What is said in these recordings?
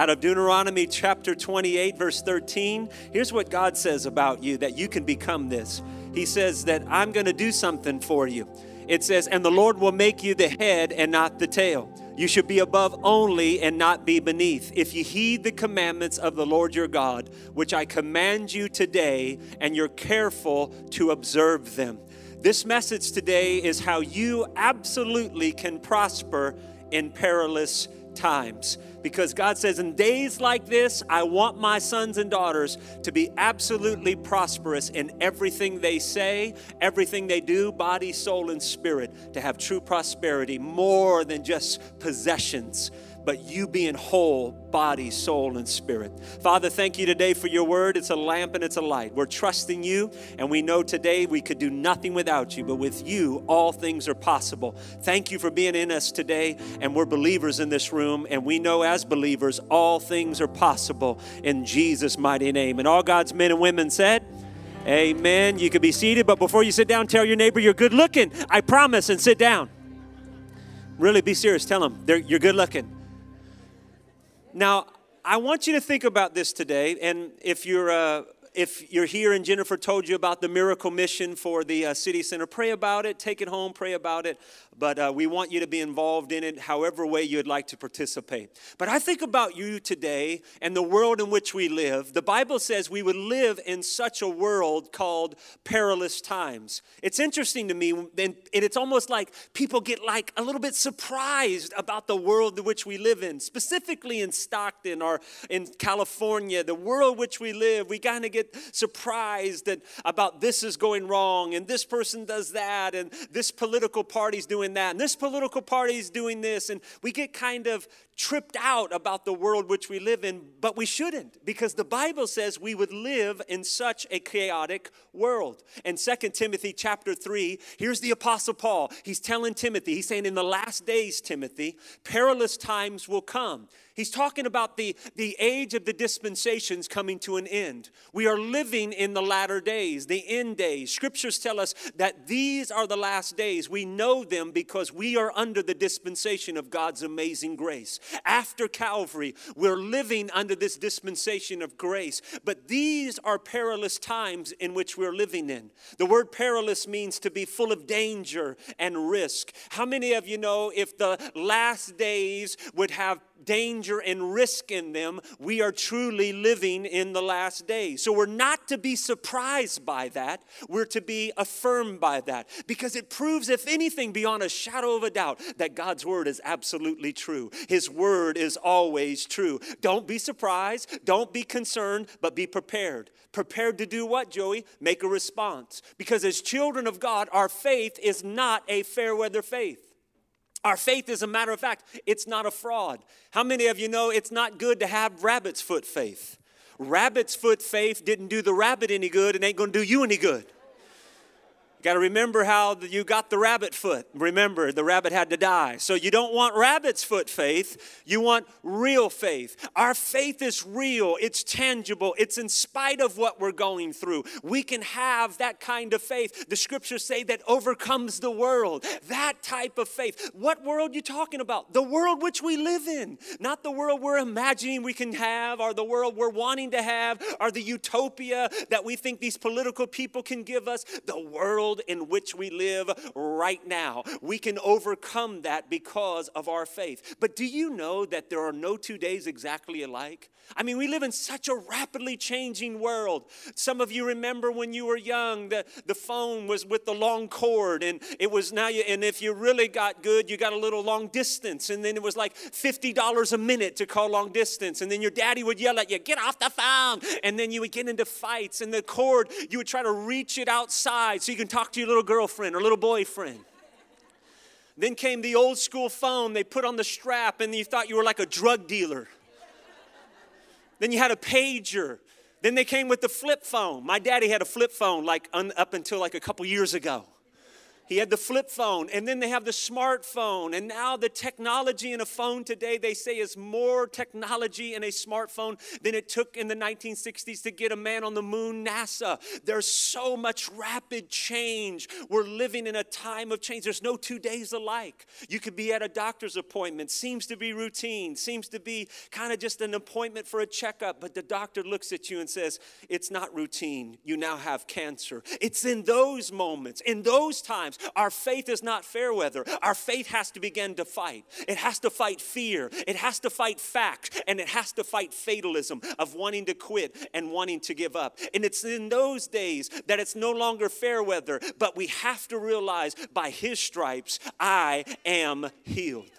Out of Deuteronomy chapter 28, verse 13, here's what God says about you that you can become this. He says that I'm going to do something for you. It says, and the Lord will make you the head and not the tail. You should be above only and not be beneath. If you heed the commandments of the Lord your God, which I command you today, and you're careful to observe them. This message today is how you absolutely can prosper in perilous times because God says, in days like this, I want my sons and daughters to be absolutely prosperous in everything they say, everything they do, body, soul, and spirit, to have true prosperity more than just possessions but you being whole, body, soul, and spirit. Father, thank you today for your word. It's a lamp and it's a light. We're trusting you, and we know today we could do nothing without you, but with you, all things are possible. Thank you for being in us today, and we're believers in this room, and we know as believers, all things are possible in Jesus' mighty name. And all God's men and women said, Amen. You could be seated, but before you sit down, tell your neighbor you're good looking. I promise, and sit down. Really be serious. Tell them you're good looking. Now, I want you to think about this today, and if you're uh, if you're here and Jennifer told you about the miracle mission for the uh, city center, pray about it, take it home, pray about it but uh, we want you to be involved in it however way you'd like to participate. But I think about you today and the world in which we live. The Bible says we would live in such a world called perilous times. It's interesting to me, and it's almost like people get like a little bit surprised about the world in which we live in, specifically in Stockton or in California, the world which we live. We kind of get surprised that about this is going wrong and this person does that and this political party's doing doing that, and this political party is doing this, and we get kind of tripped out about the world which we live in, but we shouldn't because the Bible says we would live in such a chaotic world. In 2 Timothy chapter 3, here's the apostle Paul. He's telling Timothy, he's saying in the last days, Timothy, perilous times will come. He's talking about the, the age of the dispensations coming to an end. We are living in the latter days, the end days. Scriptures tell us that these are the last days. We know them because we are under the dispensation of God's amazing grace. After Calvary, we're living under this dispensation of grace. But these are perilous times in which we're living in. The word perilous means to be full of danger and risk. How many of you know if the last days would have danger and risk in them, we are truly living in the last days. So we're not to be surprised by that. We're to be affirmed by that because it proves, if anything, beyond a shadow of a doubt, that God's word is absolutely true. His word is always true. Don't be surprised. Don't be concerned, but be prepared. Prepared to do what, Joey? Make a response. Because as children of God, our faith is not a fair weather faith. Our faith, as a matter of fact, it's not a fraud. How many of you know it's not good to have rabbit's foot faith? Rabbit's foot faith didn't do the rabbit any good and ain't gonna do you any good. You got to remember how you got the rabbit foot. Remember, the rabbit had to die. So you don't want rabbit's foot faith, you want real faith. Our faith is real, it's tangible, it's in spite of what we're going through. We can have that kind of faith. The scriptures say that overcomes the world. That type of faith. What world you talking about? The world which we live in, not the world we're imagining we can have or the world we're wanting to have or the utopia that we think these political people can give us. The world world in which we live right now. We can overcome that because of our faith. But do you know that there are no two days exactly alike? I mean, we live in such a rapidly changing world. Some of you remember when you were young, the, the phone was with the long cord, and it was now, you, and if you really got good, you got a little long distance, and then it was like $50 a minute to call long distance, and then your daddy would yell at you, Get off the phone, and then you would get into fights, and the cord, you would try to reach it outside so you can talk to your little girlfriend or little boyfriend. Then came the old school phone they put on the strap, and you thought you were like a drug dealer. Then you had a pager. Then they came with the flip phone. My daddy had a flip phone like un, up until like a couple years ago. He had the flip phone, and then they have the smartphone. And now the technology in a phone today, they say, is more technology in a smartphone than it took in the 1960s to get a man on the moon, NASA. There's so much rapid change. We're living in a time of change. There's no two days alike. You could be at a doctor's appointment, seems to be routine, seems to be kind of just an appointment for a checkup, but the doctor looks at you and says, It's not routine. You now have cancer. It's in those moments, in those times our faith is not fair weather. Our faith has to begin to fight. It has to fight fear. It has to fight fact. And it has to fight fatalism of wanting to quit and wanting to give up. And it's in those days that it's no longer fair weather, but we have to realize by his stripes, I am healed.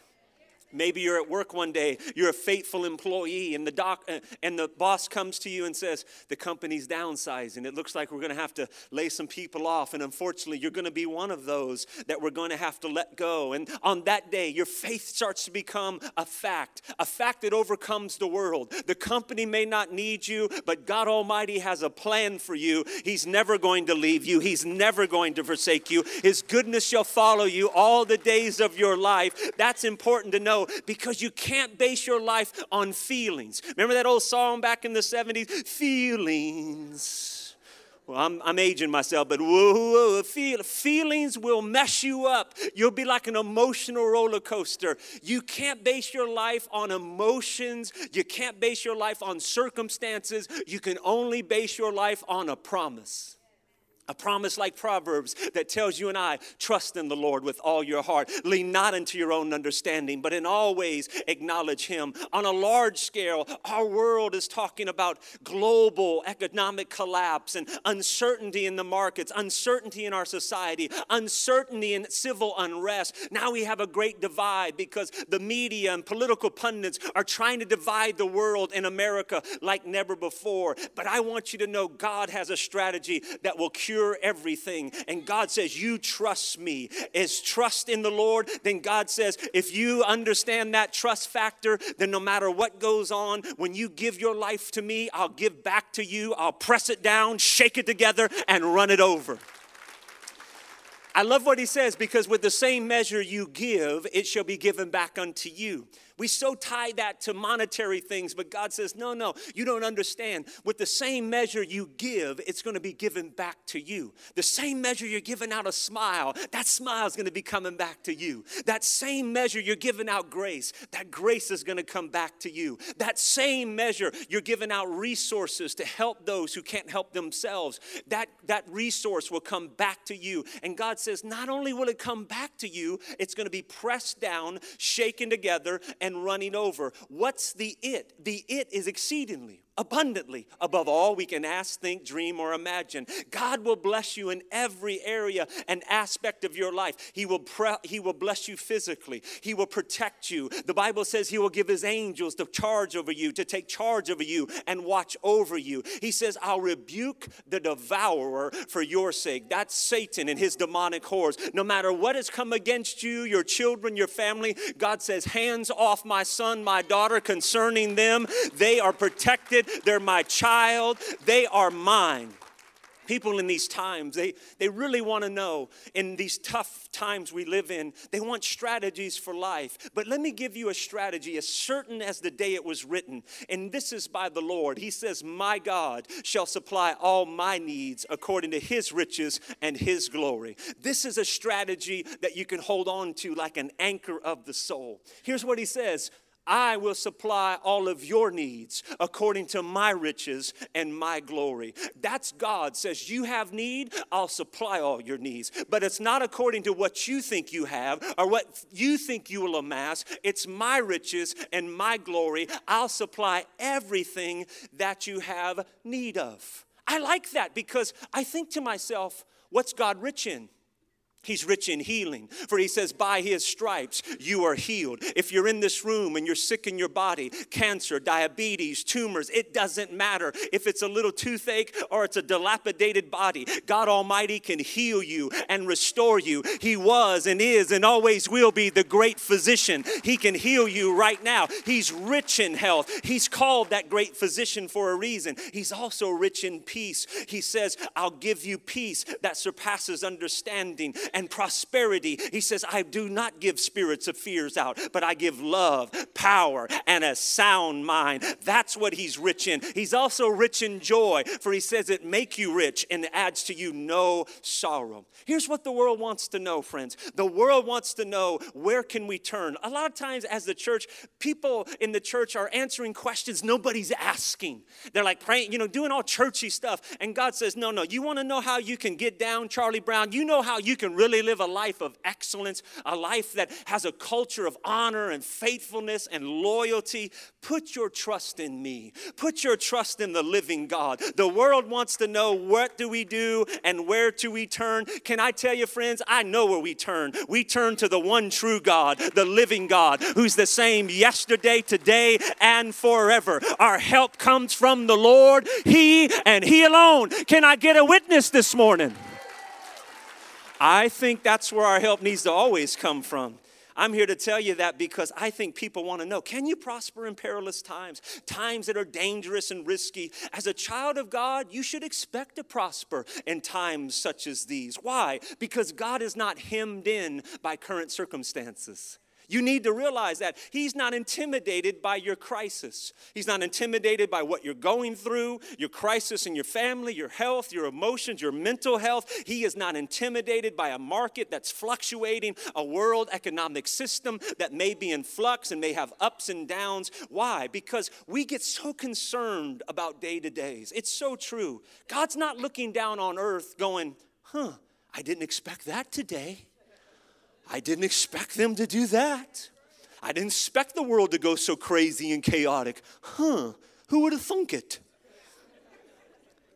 Maybe you're at work one day, you're a faithful employee, and the doc uh, and the boss comes to you and says, The company's downsizing. It looks like we're going to have to lay some people off. And unfortunately, you're going to be one of those that we're going to have to let go. And on that day, your faith starts to become a fact, a fact that overcomes the world. The company may not need you, but God Almighty has a plan for you. He's never going to leave you, He's never going to forsake you. His goodness shall follow you all the days of your life. That's important to know because you can't base your life on feelings. Remember that old song back in the 70s? Feelings. Well, I'm, I'm aging myself, but whoa, whoa, feel, feelings will mess you up. You'll be like an emotional roller coaster. You can't base your life on emotions. You can't base your life on circumstances. You can only base your life on a promise. A promise like Proverbs that tells you and I, trust in the Lord with all your heart. Lean not into your own understanding, but in all ways acknowledge Him. On a large scale, our world is talking about global economic collapse and uncertainty in the markets, uncertainty in our society, uncertainty in civil unrest. Now we have a great divide because the media and political pundits are trying to divide the world in America like never before. But I want you to know God has a strategy that will cure everything. And God says, You trust me. Is trust in the Lord? Then God says, If you understand that trust factor, then no matter what goes on, when you give your life to me, I'll give back to you. I'll press it down, shake it together, and run it over. I love what he says because with the same measure you give, it shall be given back unto you. We so tie that to monetary things, but God says, no, no, you don't understand. With the same measure you give, it's going to be given back to you. The same measure you're giving out a smile, that smile is going to be coming back to you. That same measure you're giving out grace, that grace is going to come back to you. That same measure you're giving out resources to help those who can't help themselves, that, that resource will come back to you. And God says, not only will it come back to you, it's going to be pressed down, shaken together, and and running over. What's the it? The it is exceedingly abundantly above all we can ask, think, dream, or imagine. God will bless you in every area and aspect of your life. He will, pre- he will bless you physically, He will protect you. The Bible says He will give His angels to charge over you, to take charge over you and watch over you. He says, I'll rebuke the devourer for your sake. That's Satan and his demonic hordes. No matter what has come against you, your children, your family, God says, Hands off my son, my daughter concerning them. They are protected they're my child, they are mine. People in these times, they, they really want to know in these tough times we live in, they want strategies for life. But let me give you a strategy as certain as the day it was written. And this is by the Lord. He says, My God shall supply all my needs according to his riches and his glory. This is a strategy that you can hold on to like an anchor of the soul. Here's what he says I will supply all of your needs according to my riches and my glory. That's God says, You have need, I'll supply all your needs. But it's not according to what you think you have or what you think you will amass. It's my riches and my glory. I'll supply everything that you have need of. I like that because I think to myself, what's God rich in? He's rich in healing, for he says, By his stripes you are healed. If you're in this room and you're sick in your body, cancer, diabetes, tumors, it doesn't matter. If it's a little toothache or it's a dilapidated body, God Almighty can heal you and restore you. He was and is and always will be the great physician. He can heal you right now. He's rich in health. He's called that great physician for a reason. He's also rich in peace. He says, I'll give you peace that surpasses understanding and prosperity. He says, I do not give spirits of fears out, but I give love, power, and a sound mind. That's what he's rich in. He's also rich in joy, for he says it make you rich and adds to you no sorrow. Here's what the world wants to know, friends. The world wants to know where can we turn? A lot of times as the church, people in the church are answering questions nobody's asking. They're like praying, you know, doing all churchy stuff. And God says, No, no, you want to know how you can get down, Charlie Brown? You know how you can really live a life of excellence, a life that has a culture of honor and faithfulness and loyalty? Put your trust in me. Put your trust in the living God. The world wants to know what do we do and where do we turn. Can I tell you, friends, I know where we turn. We turn to the one true God, the living God, who's the same yesterday, today, and forever. Our help comes from the Lord, He and He alone. Can I get a witness this morning? I think that's where our help needs to always come from. I'm here to tell you that because I think people want to know can you prosper in perilous times, times that are dangerous and risky? As a child of God, you should expect to prosper in times such as these. Why? Because God is not hemmed in by current circumstances. You need to realize that He's not intimidated by your crisis. He's not intimidated by what you're going through, your crisis in your family, your health, your emotions, your mental health. He is not intimidated by a market that's fluctuating, a world economic system that may be in flux and may have ups and downs. Why? Because we get so concerned about day to days. It's so true. God's not looking down on earth going, huh, I didn't expect that today. I didn't expect them to do that. I didn't expect the world to go so crazy and chaotic. Huh, who would have thunk it?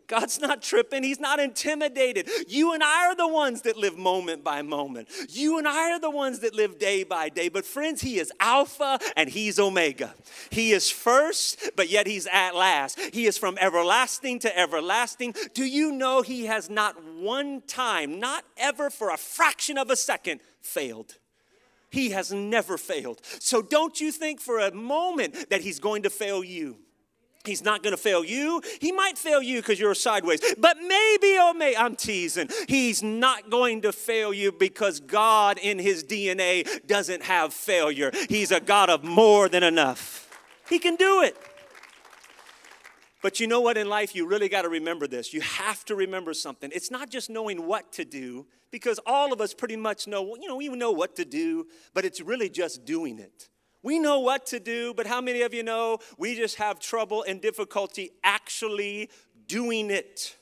God's not tripping. He's not intimidated. You and I are the ones that live moment by moment. You and I are the ones that live day by day. But, friends, He is Alpha and He's Omega. He is first, but yet He's at last. He is from everlasting to everlasting. Do you know He has not one time, not ever for a fraction of a second, failed? He has never failed. So, don't you think for a moment that He's going to fail you. He's not going to fail you. He might fail you because you're sideways. But maybe, oh, may, I'm teasing. He's not going to fail you because God in his DNA doesn't have failure. He's a God of more than enough. He can do it. But you know what, in life, you really got to remember this. You have to remember something. It's not just knowing what to do, because all of us pretty much know, you know, we know what to do, but it's really just doing it. We know what to do, but how many of you know we just have trouble and difficulty actually doing it?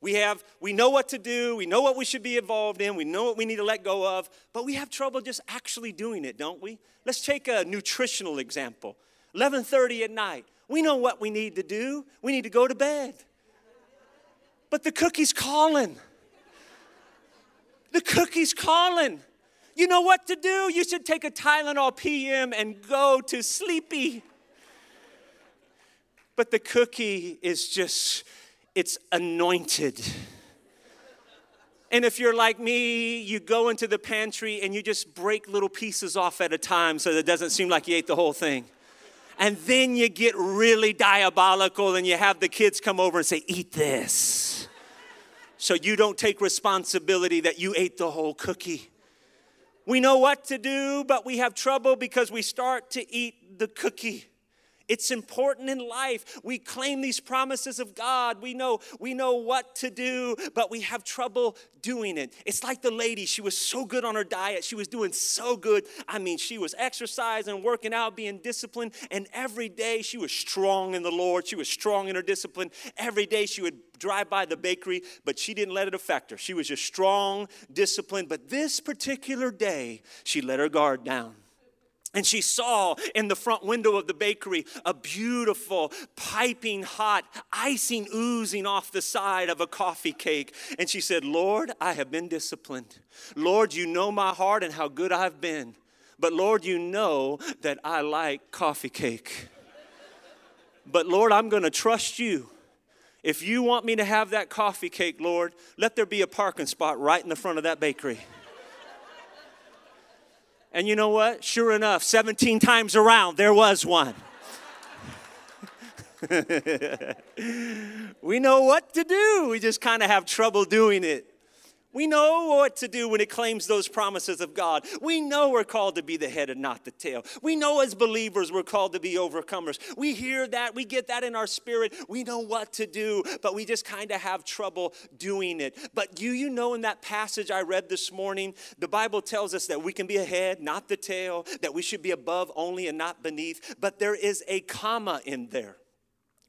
We have we know what to do, we know what we should be involved in, we know what we need to let go of, but we have trouble just actually doing it, don't we? Let's take a nutritional example. 11:30 at night. We know what we need to do. We need to go to bed. But the cookie's calling. The cookie's calling. You know what to do? You should take a Tylenol PM and go to sleepy. But the cookie is just, it's anointed. And if you're like me, you go into the pantry and you just break little pieces off at a time so that it doesn't seem like you ate the whole thing. And then you get really diabolical and you have the kids come over and say, Eat this. So you don't take responsibility that you ate the whole cookie. We know what to do, but we have trouble because we start to eat the cookie. It's important in life. We claim these promises of God. We know we know what to do, but we have trouble doing it. It's like the lady, she was so good on her diet. She was doing so good. I mean, she was exercising, working out, being disciplined, and every day she was strong in the Lord. She was strong in her discipline. Every day she would drive by the bakery, but she didn't let it affect her. She was just strong, disciplined. But this particular day, she let her guard down. And she saw in the front window of the bakery a beautiful, piping hot icing oozing off the side of a coffee cake. And she said, Lord, I have been disciplined. Lord, you know my heart and how good I've been. But Lord, you know that I like coffee cake. But Lord, I'm going to trust you if you want me to have that coffee cake, Lord, let there be a parking spot right in the front of that bakery. And you know what? Sure enough, 17 times around, there was one. we know what to do, we just kind of have trouble doing it. We know what to do when it claims those promises of God. We know we're called to be the head and not the tail. We know as believers we're called to be overcomers. We hear that, we get that in our spirit. We know what to do, but we just kind of have trouble doing it. But do you know in that passage I read this morning, the Bible tells us that we can be a head, not the tail, that we should be above only and not beneath, but there is a comma in there.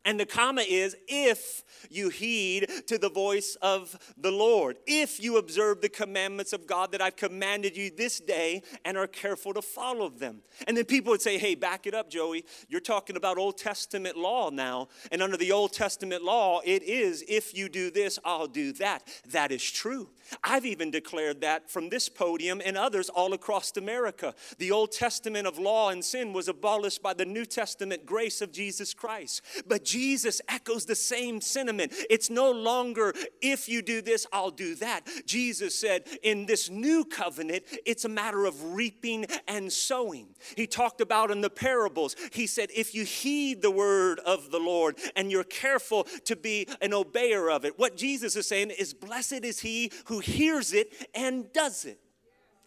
And the comma is if you heed to the voice of the Lord, if you observe the commandments of God that I've commanded you this day and are careful to follow them. And then people would say, hey, back it up, Joey. You're talking about Old Testament law now. And under the Old Testament law, it is if you do this, I'll do that. That is true. I've even declared that from this podium and others all across America. The Old Testament of law and sin was abolished by the New Testament grace of Jesus Christ. But Jesus echoes the same sentiment. It's no longer, if you do this, I'll do that. Jesus said, in this new covenant, it's a matter of reaping and sowing. He talked about in the parables, he said, if you heed the word of the Lord and you're careful to be an obeyer of it, what Jesus is saying is, blessed is he who hears it and does it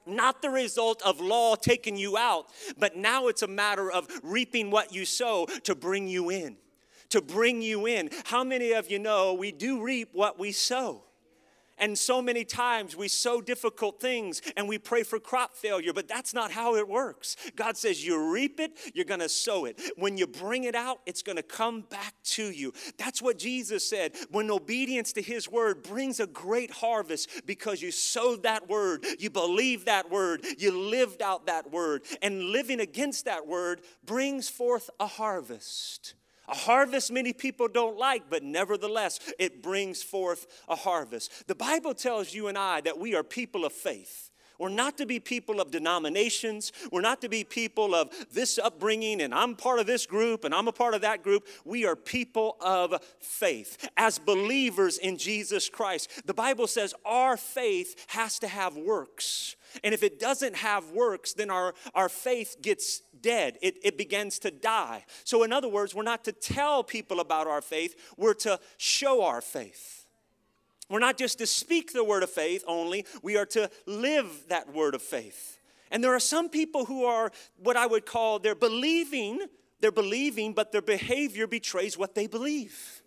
not the result of law taking you out, but now it's a matter of reaping what you sow to bring you in. To bring you in. How many of you know we do reap what we sow? And so many times we sow difficult things and we pray for crop failure, but that's not how it works. God says you reap it, you're gonna sow it. When you bring it out, it's gonna come back to you. That's what Jesus said. When obedience to his word brings a great harvest because you sowed that word, you believed that word, you lived out that word, and living against that word brings forth a harvest. A harvest many people don't like, but nevertheless, it brings forth a harvest. The Bible tells you and I that we are people of faith. We're not to be people of denominations. We're not to be people of this upbringing, and I'm part of this group, and I'm a part of that group. We are people of faith. As believers in Jesus Christ, the Bible says our faith has to have works. And if it doesn't have works, then our, our faith gets dead. It, it begins to die. So, in other words, we're not to tell people about our faith, we're to show our faith. We're not just to speak the word of faith only, we are to live that word of faith. And there are some people who are what I would call they're believing, they're believing, but their behavior betrays what they believe.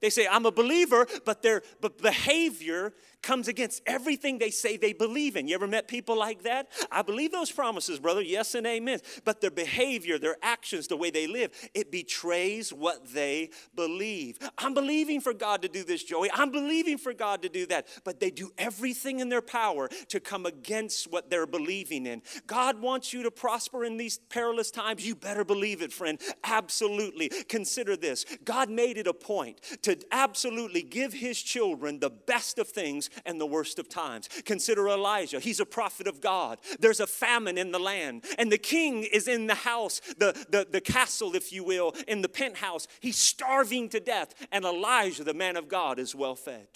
They say, I'm a believer, but their behavior comes against everything they say they believe in. You ever met people like that? I believe those promises, brother. Yes and amen. But their behavior, their actions, the way they live, it betrays what they believe. I'm believing for God to do this, Joey. I'm believing for God to do that. But they do everything in their power to come against what they're believing in. God wants you to prosper in these perilous times. You better believe it, friend. Absolutely. Consider this God made it a point to absolutely give his children the best of things and the worst of times. Consider Elijah. He's a prophet of God. There's a famine in the land, and the king is in the house, the, the, the castle, if you will, in the penthouse. He's starving to death, and Elijah, the man of God, is well fed.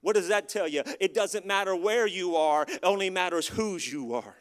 What does that tell you? It doesn't matter where you are, it only matters whose you are.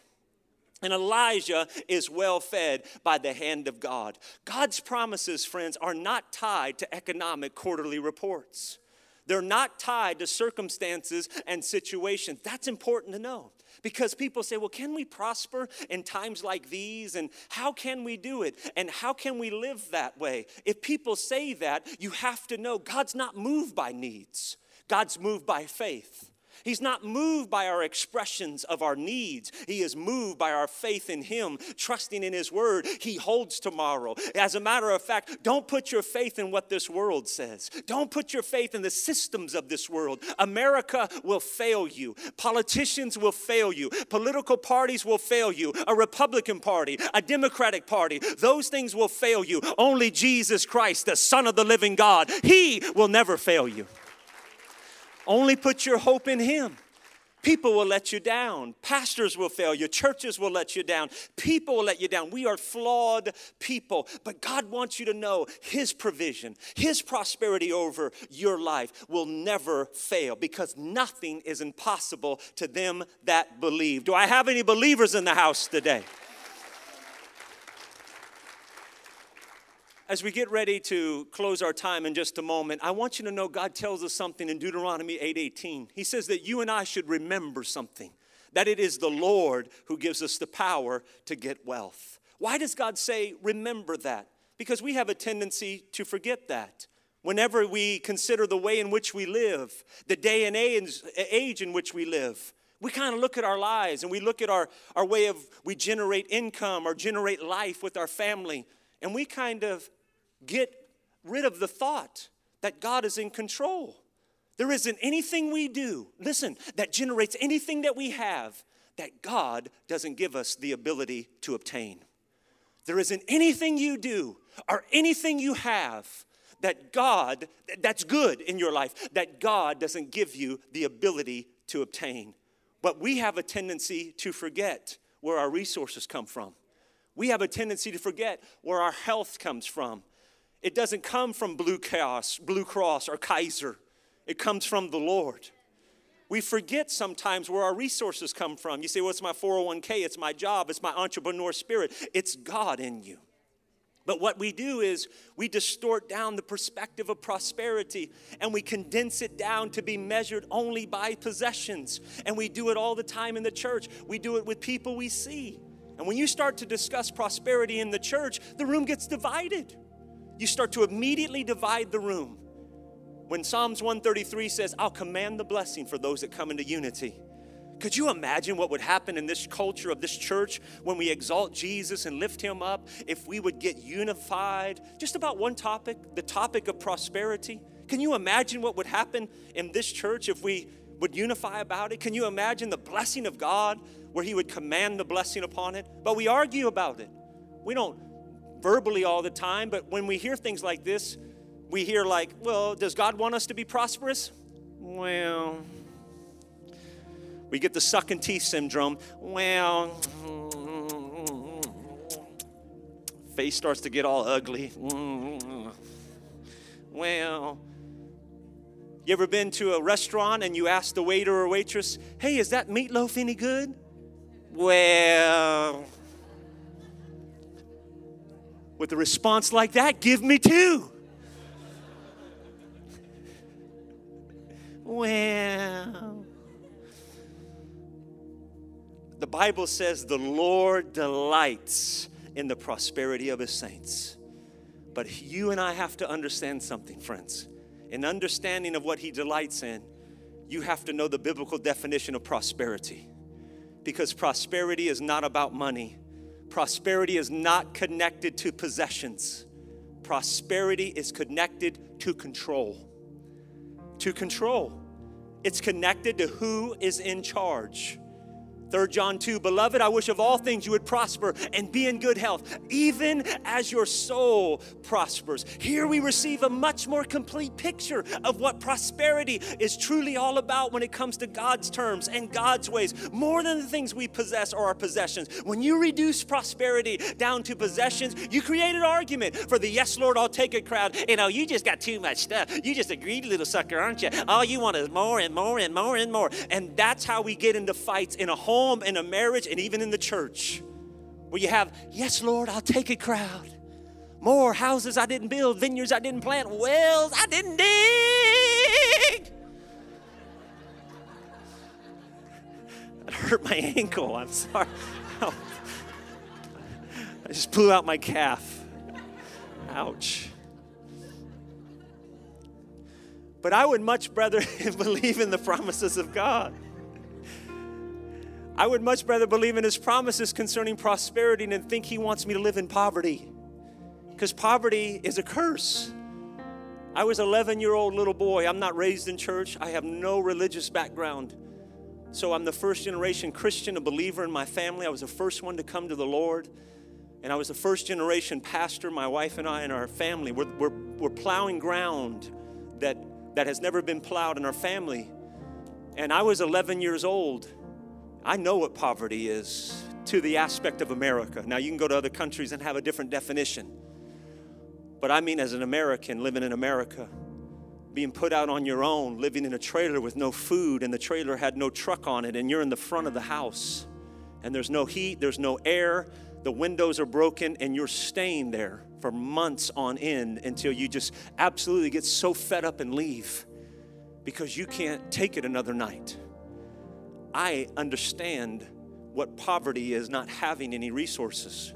And Elijah is well fed by the hand of God. God's promises, friends, are not tied to economic quarterly reports. They're not tied to circumstances and situations. That's important to know because people say, well, can we prosper in times like these? And how can we do it? And how can we live that way? If people say that, you have to know God's not moved by needs, God's moved by faith. He's not moved by our expressions of our needs. He is moved by our faith in Him, trusting in His Word. He holds tomorrow. As a matter of fact, don't put your faith in what this world says. Don't put your faith in the systems of this world. America will fail you. Politicians will fail you. Political parties will fail you. A Republican Party, a Democratic Party, those things will fail you. Only Jesus Christ, the Son of the living God, He will never fail you. Only put your hope in Him. People will let you down. Pastors will fail you. Churches will let you down. People will let you down. We are flawed people. But God wants you to know His provision, His prosperity over your life will never fail because nothing is impossible to them that believe. Do I have any believers in the house today? As we get ready to close our time in just a moment, I want you to know God tells us something in Deuteronomy 8:18. He says that you and I should remember something, that it is the Lord who gives us the power to get wealth. Why does God say remember that? Because we have a tendency to forget that. Whenever we consider the way in which we live, the day and age in which we live, we kind of look at our lives and we look at our, our way of we generate income or generate life with our family and we kind of get rid of the thought that God is in control. There isn't anything we do, listen, that generates anything that we have that God doesn't give us the ability to obtain. There isn't anything you do or anything you have that God, that's good in your life, that God doesn't give you the ability to obtain. But we have a tendency to forget where our resources come from. We have a tendency to forget where our health comes from. It doesn't come from Blue Cross, Blue Cross or Kaiser. It comes from the Lord. We forget sometimes where our resources come from. You say, well, it's my 401k, it's my job, it's my entrepreneur spirit. It's God in you. But what we do is we distort down the perspective of prosperity and we condense it down to be measured only by possessions. And we do it all the time in the church. We do it with people we see. And when you start to discuss prosperity in the church, the room gets divided. You start to immediately divide the room. When Psalms 133 says, I'll command the blessing for those that come into unity. Could you imagine what would happen in this culture of this church when we exalt Jesus and lift him up if we would get unified just about one topic, the topic of prosperity? Can you imagine what would happen in this church if we would unify about it? Can you imagine the blessing of God where He would command the blessing upon it? But we argue about it. We don't verbally all the time, but when we hear things like this, we hear, like, well, does God want us to be prosperous? Well, we get the sucking teeth syndrome. Well, face starts to get all ugly. Well, you ever been to a restaurant and you ask the waiter or waitress, hey, is that meatloaf any good? Well, with a response like that, give me two. well, the Bible says the Lord delights in the prosperity of his saints. But you and I have to understand something, friends an understanding of what He delights in, you have to know the biblical definition of prosperity. Because prosperity is not about money, prosperity is not connected to possessions. Prosperity is connected to control. To control. It's connected to who is in charge. 3 John 2, beloved, I wish of all things you would prosper and be in good health, even as your soul prospers. Here we receive a much more complete picture of what prosperity is truly all about when it comes to God's terms and God's ways, more than the things we possess or our possessions. When you reduce prosperity down to possessions, you create an argument for the yes, Lord, I'll take it crowd. You know, you just got too much stuff. You just a greedy little sucker, aren't you? All you want is more and more and more and more. And that's how we get into fights in a home home, in a marriage, and even in the church, where you have, yes, Lord, I'll take a crowd. More houses I didn't build, vineyards I didn't plant, wells I didn't dig. That hurt my ankle. I'm sorry. I just blew out my calf. Ouch. But I would much rather believe in the promises of God. I would much rather believe in his promises concerning prosperity than think he wants me to live in poverty. Because poverty is a curse. I was 11 year old little boy. I'm not raised in church. I have no religious background. So I'm the first generation Christian, a believer in my family. I was the first one to come to the Lord. And I was the first generation pastor. My wife and I and our family, we're, we're, we're plowing ground that, that has never been plowed in our family. And I was 11 years old I know what poverty is to the aspect of America. Now, you can go to other countries and have a different definition. But I mean, as an American living in America, being put out on your own, living in a trailer with no food, and the trailer had no truck on it, and you're in the front of the house, and there's no heat, there's no air, the windows are broken, and you're staying there for months on end until you just absolutely get so fed up and leave because you can't take it another night. I understand what poverty is not having any resources.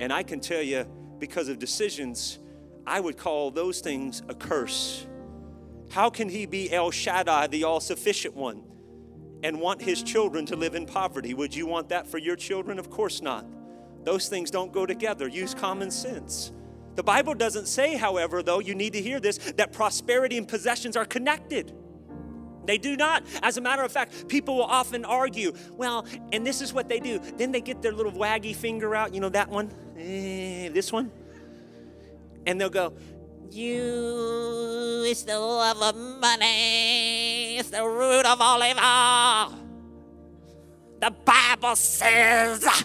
And I can tell you, because of decisions, I would call those things a curse. How can he be El Shaddai, the all sufficient one, and want his children to live in poverty? Would you want that for your children? Of course not. Those things don't go together. Use common sense. The Bible doesn't say, however, though, you need to hear this, that prosperity and possessions are connected. They do not. As a matter of fact, people will often argue, well, and this is what they do. Then they get their little waggy finger out, you know, that one, eh, this one, and they'll go, you, it's the love of money, it's the root of all evil. The Bible says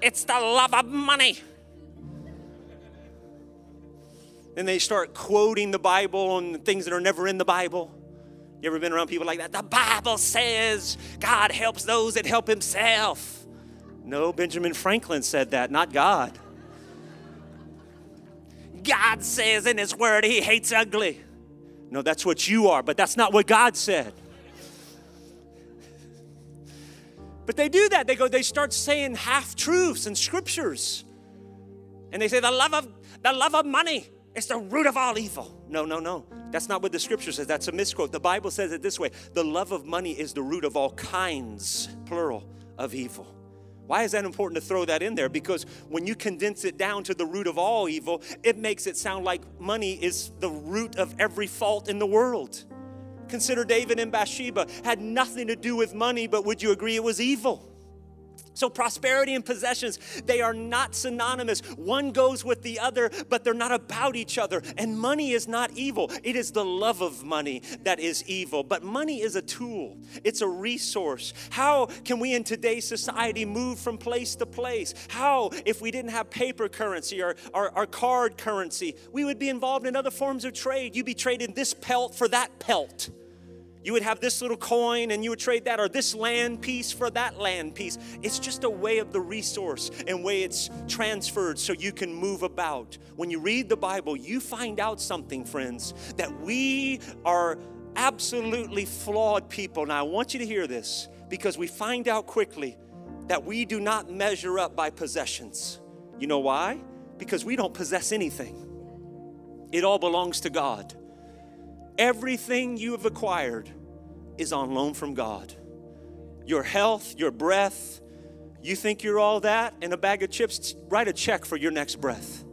it's the love of money. Then they start quoting the Bible and things that are never in the Bible. You ever been around people like that? The Bible says God helps those that help Himself. No, Benjamin Franklin said that, not God. God says in His Word He hates ugly. No, that's what you are, but that's not what God said. But they do that. They go, they start saying half truths and scriptures. And they say the love of the love of money it's the root of all evil. No, no, no. That's not what the scripture says. That's a misquote. The Bible says it this way the love of money is the root of all kinds, plural, of evil. Why is that important to throw that in there? Because when you condense it down to the root of all evil, it makes it sound like money is the root of every fault in the world. Consider David and Bathsheba had nothing to do with money, but would you agree it was evil? So, prosperity and possessions, they are not synonymous. One goes with the other, but they're not about each other. And money is not evil. It is the love of money that is evil. But money is a tool, it's a resource. How can we in today's society move from place to place? How, if we didn't have paper currency or, or, or card currency, we would be involved in other forms of trade. You'd be trading this pelt for that pelt. You would have this little coin and you would trade that, or this land piece for that land piece. It's just a way of the resource and way it's transferred so you can move about. When you read the Bible, you find out something, friends, that we are absolutely flawed people. Now, I want you to hear this because we find out quickly that we do not measure up by possessions. You know why? Because we don't possess anything, it all belongs to God. Everything you have acquired is on loan from God. Your health, your breath, you think you're all that and a bag of chips, write a check for your next breath.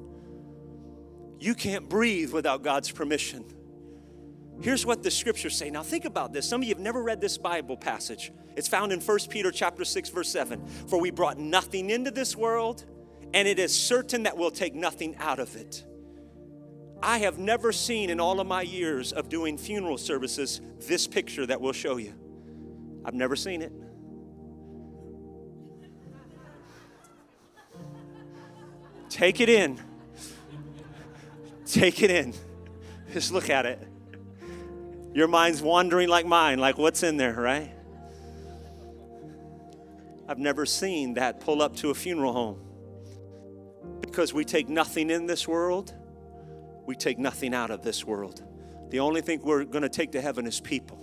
You can't breathe without God's permission. Here's what the scriptures say. Now think about this. Some of you have never read this Bible passage. It's found in 1 Peter chapter 6 verse 7. For we brought nothing into this world, and it is certain that we'll take nothing out of it. I have never seen in all of my years of doing funeral services this picture that we'll show you. I've never seen it. Take it in. Take it in. Just look at it. Your mind's wandering like mine, like what's in there, right? I've never seen that pull up to a funeral home because we take nothing in this world we take nothing out of this world. The only thing we're going to take to heaven is people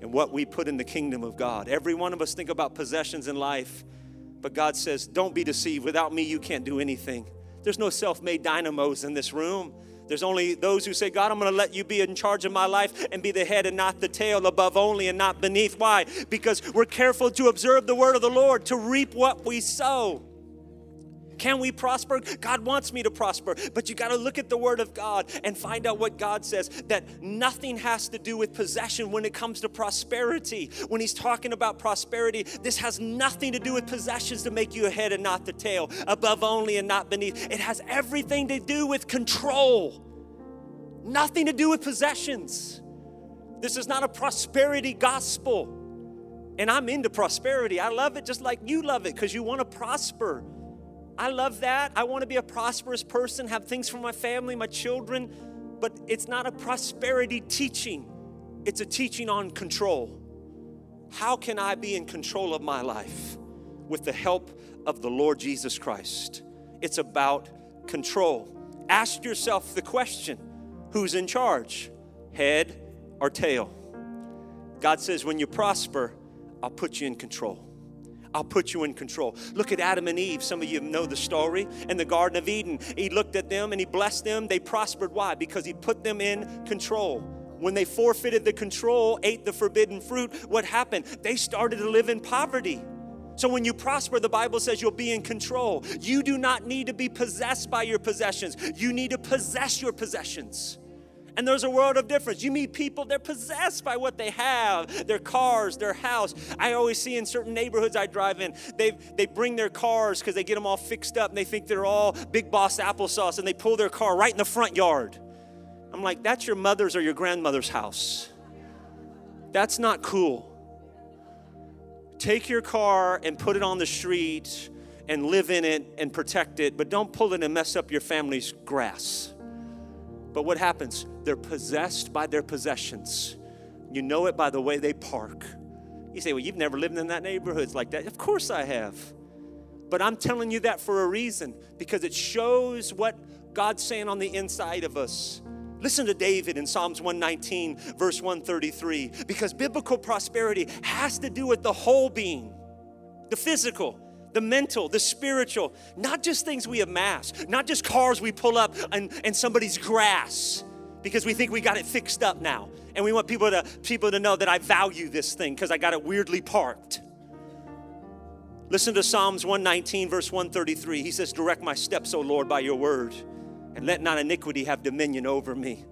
and what we put in the kingdom of God. Every one of us think about possessions in life, but God says, Don't be deceived. Without me, you can't do anything. There's no self made dynamos in this room. There's only those who say, God, I'm going to let you be in charge of my life and be the head and not the tail, above only and not beneath. Why? Because we're careful to observe the word of the Lord, to reap what we sow. Can we prosper? God wants me to prosper, but you got to look at the Word of God and find out what God says that nothing has to do with possession when it comes to prosperity. When He's talking about prosperity, this has nothing to do with possessions to make you a head and not the tail, above only and not beneath. It has everything to do with control, nothing to do with possessions. This is not a prosperity gospel. And I'm into prosperity. I love it just like you love it because you want to prosper. I love that. I want to be a prosperous person, have things for my family, my children, but it's not a prosperity teaching, it's a teaching on control. How can I be in control of my life with the help of the Lord Jesus Christ? It's about control. Ask yourself the question who's in charge, head or tail? God says, when you prosper, I'll put you in control. I'll put you in control. Look at Adam and Eve. Some of you know the story. In the Garden of Eden, he looked at them and he blessed them. They prospered. Why? Because he put them in control. When they forfeited the control, ate the forbidden fruit, what happened? They started to live in poverty. So when you prosper, the Bible says you'll be in control. You do not need to be possessed by your possessions, you need to possess your possessions. And there's a world of difference. You meet people, they're possessed by what they have their cars, their house. I always see in certain neighborhoods I drive in, they, they bring their cars because they get them all fixed up and they think they're all big boss applesauce and they pull their car right in the front yard. I'm like, that's your mother's or your grandmother's house. That's not cool. Take your car and put it on the street and live in it and protect it, but don't pull it and mess up your family's grass. But what happens? They're possessed by their possessions. You know it by the way they park. You say, Well, you've never lived in that neighborhood it's like that. Of course I have. But I'm telling you that for a reason because it shows what God's saying on the inside of us. Listen to David in Psalms 119, verse 133, because biblical prosperity has to do with the whole being, the physical, the mental, the spiritual, not just things we amass, not just cars we pull up and, and somebody's grass because we think we got it fixed up now. And we want people to, people to know that I value this thing because I got it weirdly parked. Listen to Psalms 119, verse 133. He says, Direct my steps, O Lord, by your word and let not iniquity have dominion over me.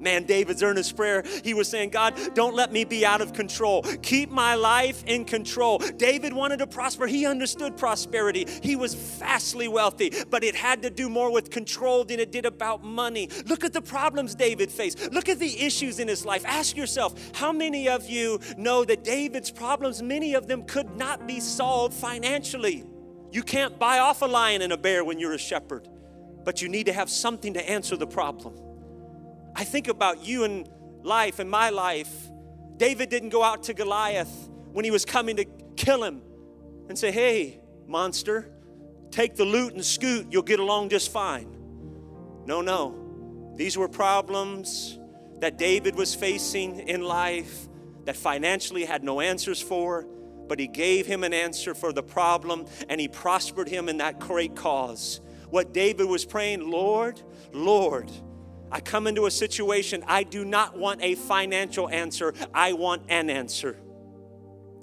Man, David's earnest prayer, he was saying, God, don't let me be out of control. Keep my life in control. David wanted to prosper. He understood prosperity. He was vastly wealthy, but it had to do more with control than it did about money. Look at the problems David faced. Look at the issues in his life. Ask yourself, how many of you know that David's problems, many of them could not be solved financially? You can't buy off a lion and a bear when you're a shepherd but you need to have something to answer the problem. I think about you and life and my life. David didn't go out to Goliath when he was coming to kill him and say, Hey, monster, take the loot and scoot, you'll get along just fine. No, no. These were problems that David was facing in life that financially had no answers for, but he gave him an answer for the problem and he prospered him in that great cause what David was praying Lord, Lord, I come into a situation, I do not want a financial answer, I want an answer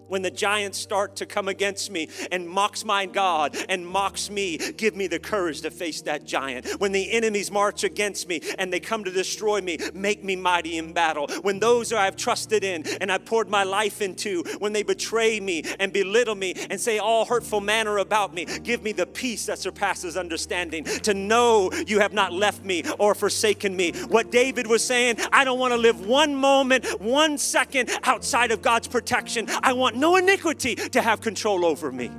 when the giants start to come against me and mocks my God and mocks me, give me the courage to face that giant. When the enemies march against me and they come to destroy me, make me mighty in battle. When those I've trusted in and I poured my life into, when they betray me and belittle me and say all hurtful manner about me, give me the peace that surpasses understanding to know you have not left me or forsaken me. What David was saying, I don't want to live one moment, one second outside of God's protection. I want no iniquity to have control over me.